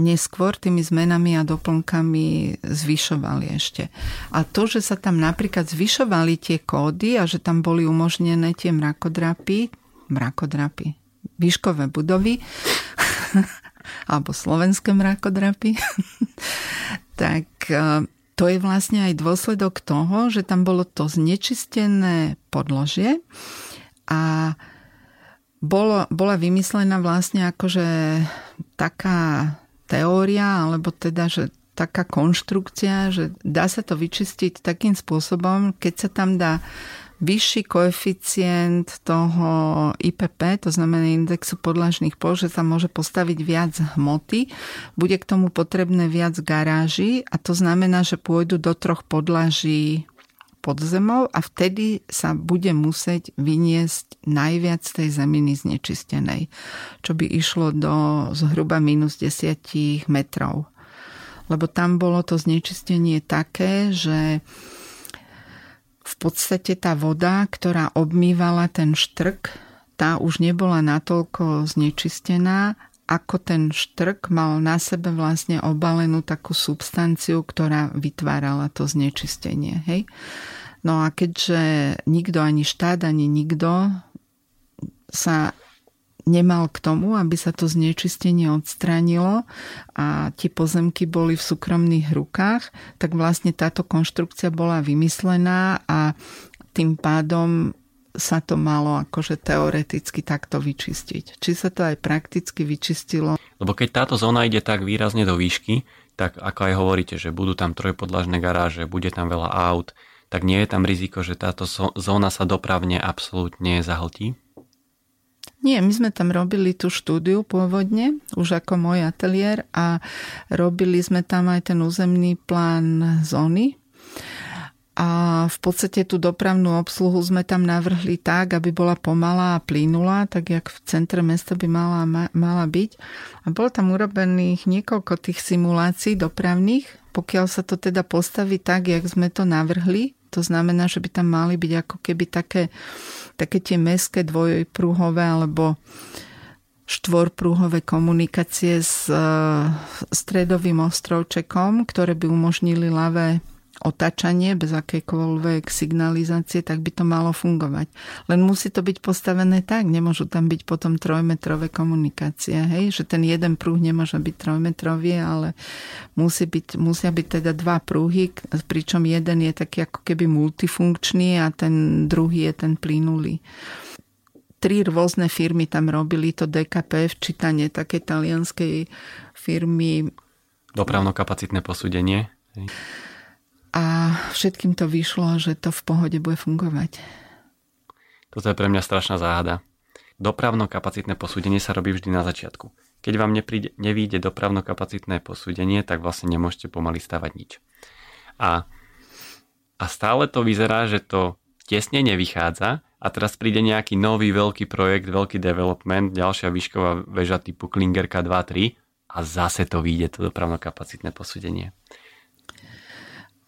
neskôr tými zmenami a doplnkami zvyšovali ešte. A to, že sa tam napríklad zvyšovali tie kódy a že tam boli umožnené tie mrakodrapy, mrakodrapy, výškové budovy, alebo slovenské mrakodrapy, tak e, to je vlastne aj dôsledok toho, že tam bolo to znečistené podložie a bolo, bola vymyslená vlastne akože taká teória, alebo teda, že taká konštrukcia, že dá sa to vyčistiť takým spôsobom, keď sa tam dá vyšší koeficient toho IPP, to znamená indexu podlažných pol, že sa môže postaviť viac hmoty, bude k tomu potrebné viac garáží a to znamená, že pôjdu do troch podlaží pod zemou a vtedy sa bude musieť vyniesť najviac tej zeminy znečistenej, čo by išlo do zhruba minus 10 metrov. Lebo tam bolo to znečistenie také, že v podstate tá voda, ktorá obmývala ten štrk, tá už nebola natoľko znečistená ako ten štrk mal na sebe vlastne obalenú takú substanciu, ktorá vytvárala to znečistenie. Hej? No a keďže nikto, ani štát, ani nikto sa nemal k tomu, aby sa to znečistenie odstránilo a tie pozemky boli v súkromných rukách, tak vlastne táto konštrukcia bola vymyslená a tým pádom sa to malo akože teoreticky takto vyčistiť. Či sa to aj prakticky vyčistilo? Lebo keď táto zóna ide tak výrazne do výšky, tak ako aj hovoríte, že budú tam trojpodlažné garáže, bude tam veľa aut, tak nie je tam riziko, že táto zóna sa dopravne absolútne zahltí? Nie, my sme tam robili tú štúdiu pôvodne, už ako môj ateliér a robili sme tam aj ten územný plán zóny a v podstate tú dopravnú obsluhu sme tam navrhli tak, aby bola pomalá a plynulá, tak jak v centre mesta by mala, mala byť. A bolo tam urobených niekoľko tých simulácií dopravných, pokiaľ sa to teda postaví tak, jak sme to navrhli, to znamená, že by tam mali byť ako keby také, také tie meské dvojprúhové alebo štvorprúhové komunikácie s e, stredovým ostrovčekom, ktoré by umožnili ľavé otáčanie bez akejkoľvek signalizácie, tak by to malo fungovať. Len musí to byť postavené tak, nemôžu tam byť potom trojmetrové komunikácie, hej? že ten jeden prúh nemôže byť trojmetrový, ale musí byť, musia byť teda dva prúhy, pričom jeden je taký ako keby multifunkčný a ten druhý je ten plynulý. tri rôzne firmy tam robili to DKP včítanie také talianskej firmy. Dopravno-kapacitné posúdenie. A všetkým to vyšlo, že to v pohode bude fungovať. Toto je pre mňa strašná záhada. Dopravno-kapacitné posúdenie sa robí vždy na začiatku. Keď vám nepríde, nevíde dopravno-kapacitné posúdenie, tak vlastne nemôžete pomaly stavať nič. A, a stále to vyzerá, že to tesne nevychádza a teraz príde nejaký nový veľký projekt, veľký development, ďalšia výšková väža typu Klingerka 2-3 a zase to vyjde, to dopravno-kapacitné posúdenie.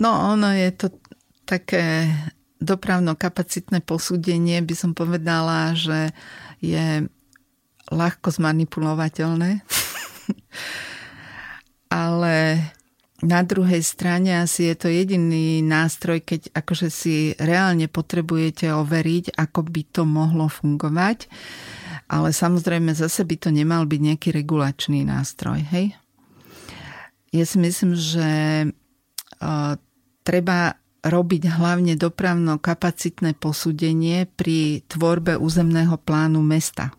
No ono je to také dopravno-kapacitné posúdenie, by som povedala, že je ľahko zmanipulovateľné. Ale na druhej strane asi je to jediný nástroj, keď akože si reálne potrebujete overiť, ako by to mohlo fungovať. Ale samozrejme zase by to nemal byť nejaký regulačný nástroj. Hej? Ja si myslím, že uh, treba robiť hlavne dopravno-kapacitné posúdenie pri tvorbe územného plánu mesta.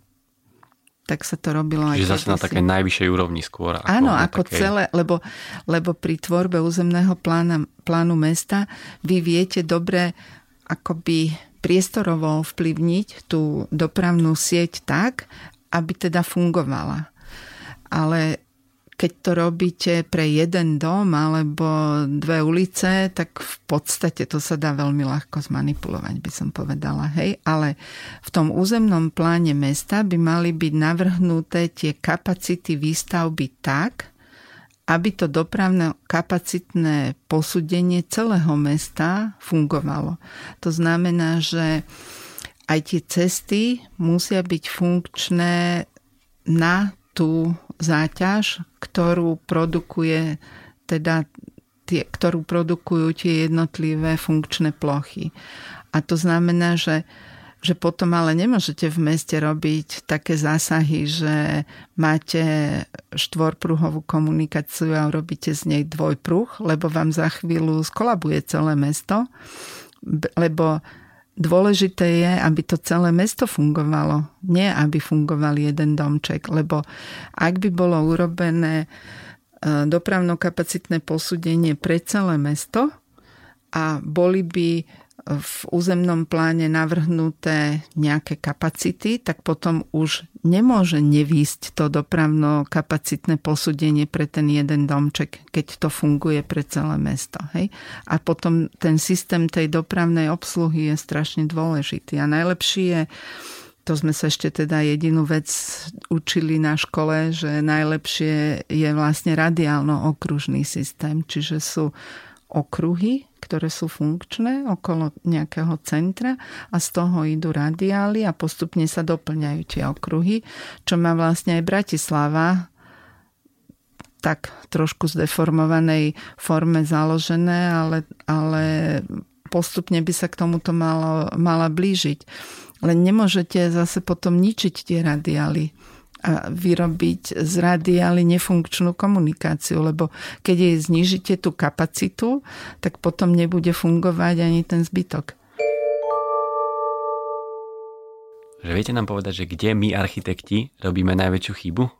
Tak sa to robilo aj Čiže zase na takej najvyššej úrovni skôr. Ako Áno, ako takej... celé, lebo, lebo pri tvorbe územného plána, plánu mesta vy viete dobre akoby priestorovo vplyvniť tú dopravnú sieť tak, aby teda fungovala. Ale keď to robíte pre jeden dom alebo dve ulice, tak v podstate to sa dá veľmi ľahko zmanipulovať, by som povedala. Hej? Ale v tom územnom pláne mesta by mali byť navrhnuté tie kapacity výstavby tak, aby to dopravné kapacitné posúdenie celého mesta fungovalo. To znamená, že aj tie cesty musia byť funkčné na tú záťaž, ktorú produkuje teda tie, ktorú produkujú tie jednotlivé funkčné plochy. A to znamená, že, že potom ale nemôžete v meste robiť také zásahy, že máte štvorpruhovú komunikáciu a robíte z nej dvojpruh, lebo vám za chvíľu skolabuje celé mesto, lebo Dôležité je, aby to celé mesto fungovalo, nie aby fungoval jeden domček, lebo ak by bolo urobené e, dopravno-kapacitné posúdenie pre celé mesto a boli by v územnom pláne navrhnuté nejaké kapacity, tak potom už nemôže nevýsť to dopravno kapacitné posúdenie pre ten jeden domček, keď to funguje pre celé mesto. Hej? A potom ten systém tej dopravnej obsluhy je strašne dôležitý. A najlepší je, to sme sa ešte teda jedinú vec učili na škole, že najlepšie je vlastne radiálno-okružný systém, čiže sú okruhy, ktoré sú funkčné okolo nejakého centra a z toho idú radiály a postupne sa doplňajú tie okruhy, čo má vlastne aj Bratislava tak trošku zdeformovanej forme založené, ale, ale postupne by sa k tomuto malo, mala blížiť. Len nemôžete zase potom ničiť tie radiály a vyrobiť z radiály nefunkčnú komunikáciu, lebo keď jej znižíte tú kapacitu, tak potom nebude fungovať ani ten zbytok. Že viete nám povedať, že kde my architekti robíme najväčšiu chybu?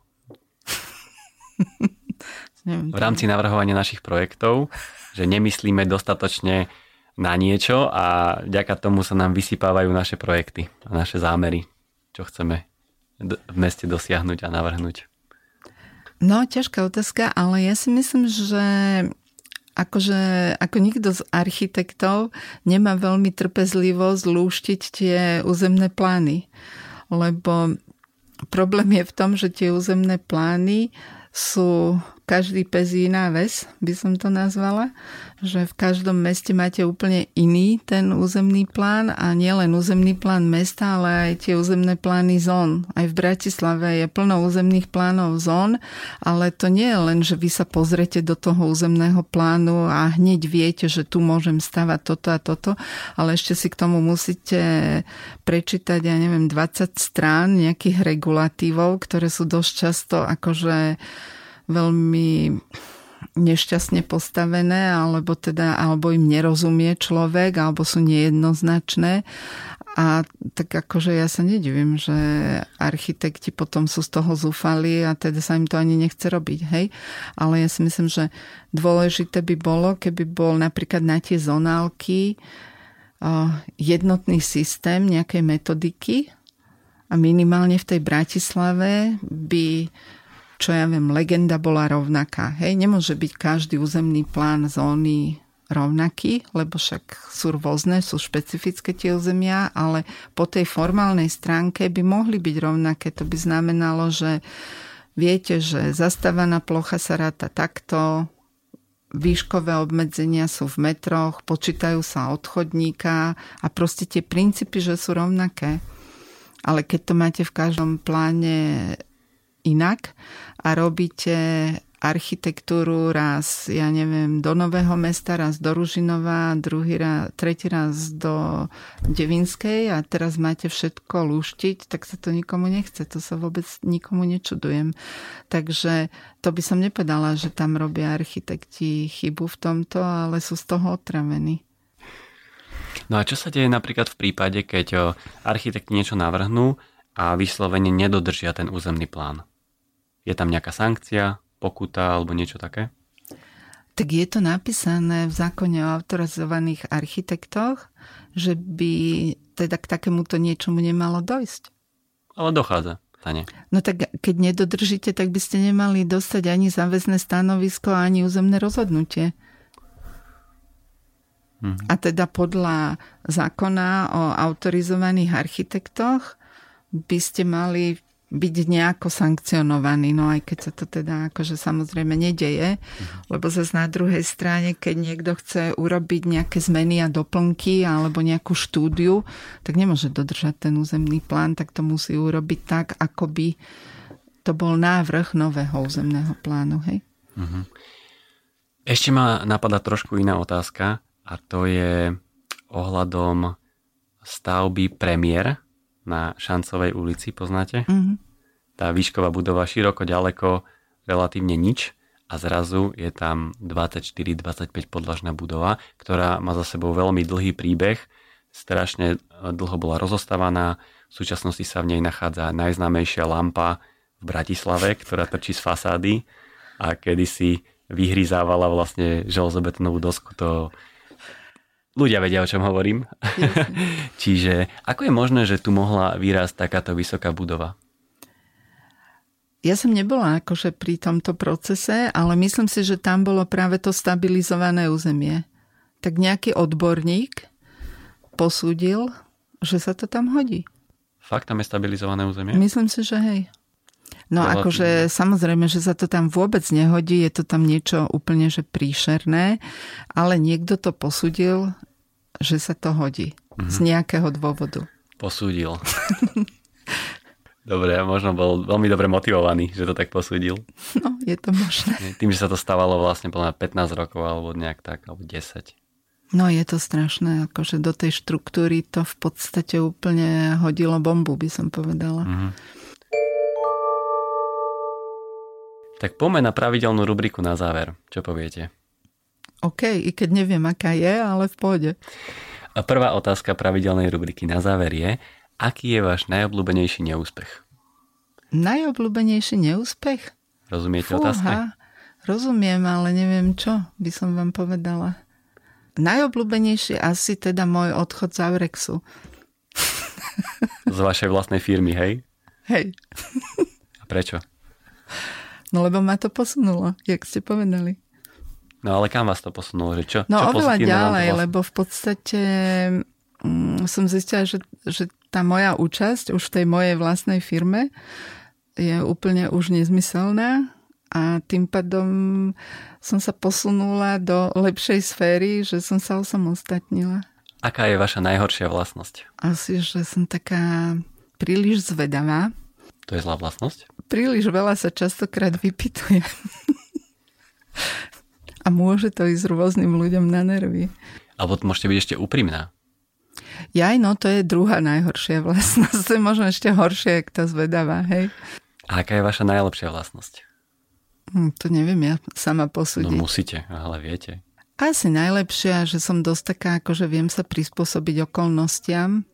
v rámci navrhovania našich projektov, že nemyslíme dostatočne na niečo a vďaka tomu sa nám vysypávajú naše projekty a naše zámery, čo chceme v meste dosiahnuť a navrhnúť? No, ťažká otázka, ale ja si myslím, že akože, ako nikto z architektov nemá veľmi trpezlivo zlúštiť tie územné plány. Lebo problém je v tom, že tie územné plány sú každý pes iná ves, by som to nazvala, že v každom meste máte úplne iný ten územný plán a nielen územný plán mesta, ale aj tie územné plány zón. Aj v Bratislave je plno územných plánov zón, ale to nie je len, že vy sa pozrete do toho územného plánu a hneď viete, že tu môžem stavať toto a toto, ale ešte si k tomu musíte prečítať, ja neviem, 20 strán nejakých regulatívov, ktoré sú dosť často akože veľmi nešťastne postavené, alebo teda, alebo im nerozumie človek, alebo sú nejednoznačné. A tak akože ja sa nedivím, že architekti potom sú z toho zúfali a teda sa im to ani nechce robiť, hej. Ale ja si myslím, že dôležité by bolo, keby bol napríklad na tie zonálky jednotný systém nejakej metodiky a minimálne v tej Bratislave by čo ja viem, legenda bola rovnaká. Hej, nemôže byť každý územný plán zóny rovnaký, lebo však sú rôzne, sú špecifické tie územia, ale po tej formálnej stránke by mohli byť rovnaké. To by znamenalo, že viete, že zastávaná plocha sa ráta takto, výškové obmedzenia sú v metroch, počítajú sa od chodníka a proste tie princípy, že sú rovnaké. Ale keď to máte v každom pláne inak a robíte architektúru raz, ja neviem, do Nového mesta, raz do Ružinova, druhý raz, tretí raz do Devinskej a teraz máte všetko lúštiť, tak sa to nikomu nechce. To sa vôbec nikomu nečudujem. Takže to by som nepovedala, že tam robia architekti chybu v tomto, ale sú z toho otravení. No a čo sa deje napríklad v prípade, keď architekti niečo navrhnú a vyslovene nedodržia ten územný plán? Je tam nejaká sankcia? pokuta alebo niečo také? Tak je to napísané v zákone o autorizovaných architektoch, že by teda k takémuto niečomu nemalo dojsť. Ale dochádza. Tane. No tak keď nedodržíte, tak by ste nemali dostať ani záväzné stanovisko, ani územné rozhodnutie. Mhm. A teda podľa zákona o autorizovaných architektoch by ste mali byť nejako sankcionovaný, no aj keď sa to teda akože samozrejme nedeje, mm-hmm. lebo zase na druhej strane, keď niekto chce urobiť nejaké zmeny a doplnky alebo nejakú štúdiu, tak nemôže dodržať ten územný plán, tak to musí urobiť tak, ako by to bol návrh nového územného plánu, hej? Mm-hmm. Ešte ma napadá trošku iná otázka a to je ohľadom stavby premiér na Šancovej ulici, poznáte? Mm-hmm. Tá výšková budova široko, ďaleko, relatívne nič a zrazu je tam 24-25 podlažná budova, ktorá má za sebou veľmi dlhý príbeh, strašne dlho bola rozostávaná, v súčasnosti sa v nej nachádza najznámejšia lampa v Bratislave, ktorá trčí z fasády a kedysi vyhryzávala vlastne železobetónovú dosku, to ľudia vedia, o čom hovorím. Čiže ako je možné, že tu mohla vyrásť takáto vysoká budova? Ja som nebola akože pri tomto procese, ale myslím si, že tam bolo práve to stabilizované územie. Tak nejaký odborník posúdil, že sa to tam hodí. Fakt tam je stabilizované územie? Myslím si, že hej. No Relatívne. akože samozrejme, že sa to tam vôbec nehodí, je to tam niečo úplne že príšerné, ale niekto to posudil, že sa to hodí mm-hmm. z nejakého dôvodu. Posúdil. Dobre, možno bol veľmi dobre motivovaný, že to tak posúdil. No, je to možné. Tým, že sa to stávalo vlastne 15 rokov alebo nejak tak, alebo 10. No je to strašné, akože do tej štruktúry to v podstate úplne hodilo bombu, by som povedala. Mm-hmm. Tak poďme na pravidelnú rubriku na záver. Čo poviete? OK, i keď neviem, aká je, ale v pohode. A prvá otázka pravidelnej rubriky na záver je, aký je váš najobľúbenejší neúspech? Najobľúbenejší neúspech? Rozumiete Fúha, otázke? Rozumiem, ale neviem čo by som vám povedala. Najobľúbenejší asi teda môj odchod z Aurexu. Z vašej vlastnej firmy, hej? Hej. A prečo? No lebo ma to posunulo, jak ste povedali. No ale kam vás to posunulo? Že čo, no čo oveľa ďalej, vlastne... lebo v podstate mm, som zistila, že, že tá moja účasť už v tej mojej vlastnej firme je úplne už nezmyselná a tým pádom som sa posunula do lepšej sféry, že som sa osamostatnila. Aká je vaša najhoršia vlastnosť? Asi, že som taká príliš zvedavá. To je zlá vlastnosť? Príliš veľa sa častokrát vypituje. A môže to ísť rôznym ľuďom na nervy. Alebo môžete byť ešte úprimná. Jaj, no to je druhá najhoršia vlastnosť. To je možno ešte horšie, ak to zvedáva, hej. A aká je vaša najlepšia vlastnosť? Hm, to neviem ja sama posúdiť. No musíte, ale viete. Asi najlepšia, že som dosť taká, akože viem sa prispôsobiť okolnostiam.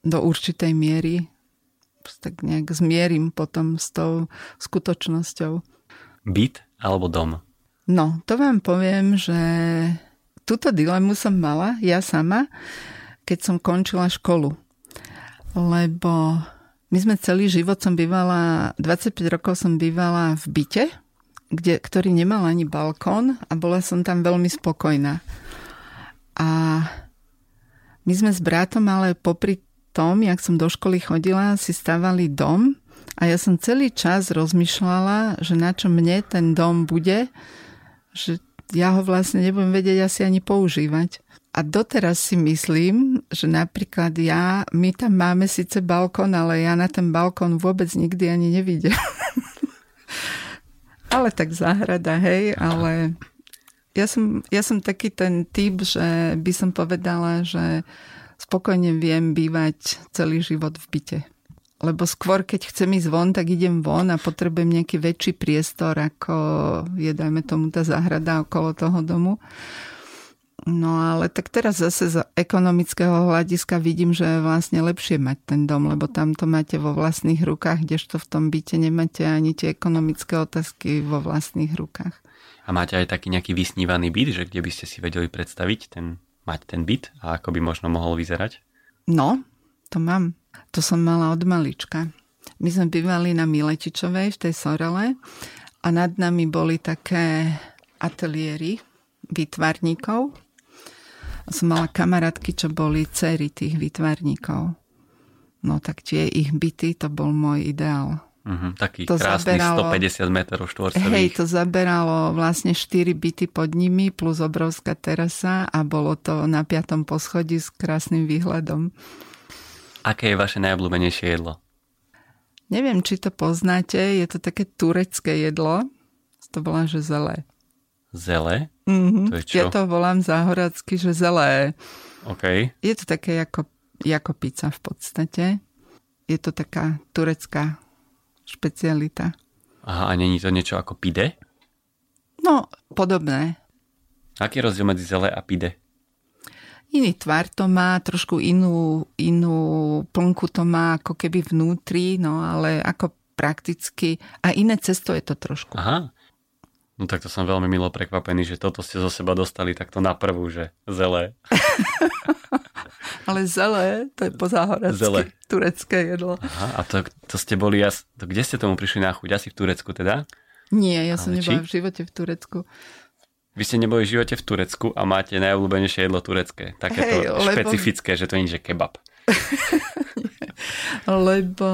do určitej miery tak nejak zmierim potom s tou skutočnosťou. Byt alebo dom? No, to vám poviem, že túto dilemu som mala ja sama, keď som končila školu. Lebo my sme celý život som bývala, 25 rokov som bývala v byte, kde, ktorý nemal ani balkón a bola som tam veľmi spokojná. A my sme s bratom ale popri tom, jak som do školy chodila, si stavali dom a ja som celý čas rozmýšľala, že na čo mne ten dom bude, že ja ho vlastne nebudem vedieť asi ani používať. A doteraz si myslím, že napríklad ja, my tam máme síce balkón, ale ja na ten balkón vôbec nikdy ani nevidím. ale tak záhrada, hej, ale ja som, ja som taký ten typ, že by som povedala, že spokojne viem bývať celý život v byte. Lebo skôr, keď chcem ísť von, tak idem von a potrebujem nejaký väčší priestor, ako je, dajme tomu, tá záhrada okolo toho domu. No ale tak teraz zase z ekonomického hľadiska vidím, že je vlastne lepšie mať ten dom, lebo tam to máte vo vlastných rukách, kdežto v tom byte nemáte ani tie ekonomické otázky vo vlastných rukách. A máte aj taký nejaký vysnívaný byt, že kde by ste si vedeli predstaviť ten, mať ten byt a ako by možno mohol vyzerať? No, to mám. To som mala od malička. My sme bývali na Miletičovej v tej Sorele a nad nami boli také ateliéry výtvarníkov som mala kamarátky, čo boli cery tých vytvarníkov. No tak tie ich byty, to bol môj ideál. Uh-huh, taký to krásny zaberalo, 150 metrov štvorcových. Hej, to zaberalo vlastne 4 byty pod nimi plus obrovská terasa a bolo to na piatom poschodí s krásnym výhľadom. Aké je vaše najobľúbenejšie jedlo? Neviem, či to poznáte, je to také turecké jedlo. To volá, že zelé. Zelé? Mm-hmm. To je čo? Ja to volám záhoracky, že zelé. OK. Je to také ako, ako pizza v podstate. Je to taká turecká špecialita. Aha, a není to niečo ako pide? No, podobné. Aký je rozdiel medzi zelé a pide? Iný tvar to má, trošku inú, inú plnku to má ako keby vnútri, no ale ako prakticky a iné cesto je to trošku. Aha, No tak to som veľmi milo prekvapený, že toto ste zo seba dostali takto na prvú, že zelé. Ale zelé, to je pozáhoracky turecké jedlo. Aha, a to, to ste boli, to kde ste tomu prišli na chuť? Asi v Turecku teda? Nie, ja som nebola v živote v Turecku. Vy ste neboli v živote v Turecku a máte najobľúbenejšie jedlo turecké. Takéto lebo... špecifické, že to nie je kebab. lebo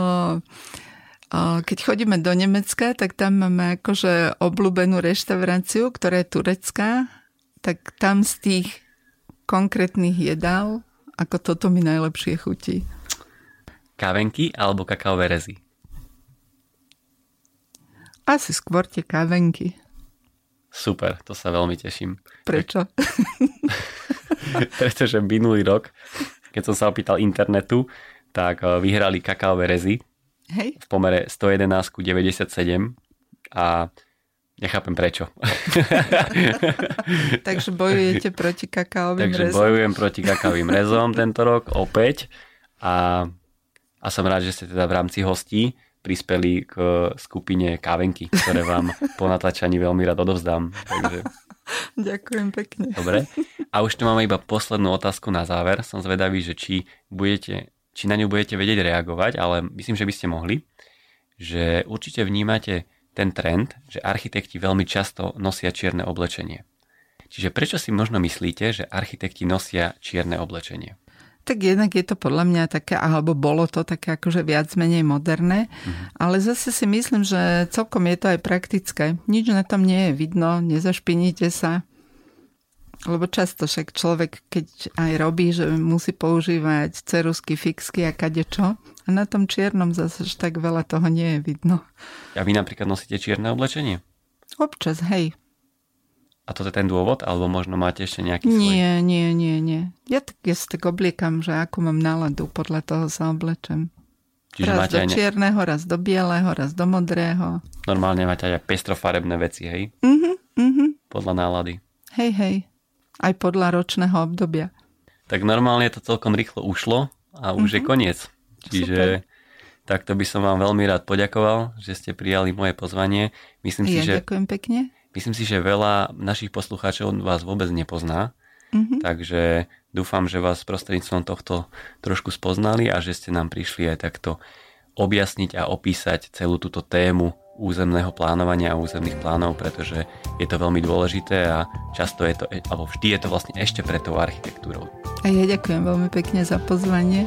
keď chodíme do Nemecka, tak tam máme akože obľúbenú reštauráciu, ktorá je turecká, tak tam z tých konkrétnych jedál, ako toto mi najlepšie chutí. Kávenky alebo kakaové rezy? Asi skôr tie kávenky. Super, to sa veľmi teším. Prečo? Pretože minulý rok, keď som sa opýtal internetu, tak eh, vyhrali kakaové rezy Hej. v pomere 111 ku 97 a nechápem prečo. Takže bojujete proti kakaovým Takže rezom? bojujem proti kakaovým rezom tento rok opäť a, a som rád, že ste teda v rámci hostí prispeli k skupine kávenky, ktoré vám po natáčaní veľmi rád odovzdám. Takže... Ďakujem pekne. Dobre. A už tu máme iba poslednú otázku na záver. Som zvedavý, že či budete či na ňu budete vedieť reagovať, ale myslím, že by ste mohli, že určite vnímate ten trend, že architekti veľmi často nosia čierne oblečenie. Čiže prečo si možno myslíte, že architekti nosia čierne oblečenie? Tak jednak je to podľa mňa také, alebo bolo to také akože viac menej moderné, mm-hmm. ale zase si myslím, že celkom je to aj praktické. Nič na tom nie je vidno, nezašpiníte sa, lebo často však človek, keď aj robí, že musí používať cerusky, fixky a kadečo, a na tom čiernom zase tak veľa toho nie je vidno. A vy napríklad nosíte čierne oblečenie? Občas, hej. A to je ten dôvod? Alebo možno máte ešte nejaký svoj? Nie, nie, nie, nie. Ja, tak, ja sa tak obliekam, že ako mám náladu, podľa toho sa oblečem. Čiže raz máte do čierneho, raz do bieleho, raz do modrého. Normálne máte aj pestrofarebné veci, hej? Mhm, mhm. Podľa nálady. Hej, hej aj podľa ročného obdobia. Tak normálne to celkom rýchlo ušlo a už uh-huh. je mhm. koniec. Čiže Super. takto by som vám veľmi rád poďakoval, že ste prijali moje pozvanie. Myslím ja si, že, ďakujem pekne. Myslím si, že veľa našich poslucháčov vás vôbec nepozná. Uh-huh. Takže dúfam, že vás prostredníctvom tohto trošku spoznali a že ste nám prišli aj takto objasniť a opísať celú túto tému územného plánovania a územných plánov, pretože je to veľmi dôležité a často je to, alebo vždy je to vlastne ešte pred tou architektúrou. A ja ďakujem veľmi pekne za pozvanie.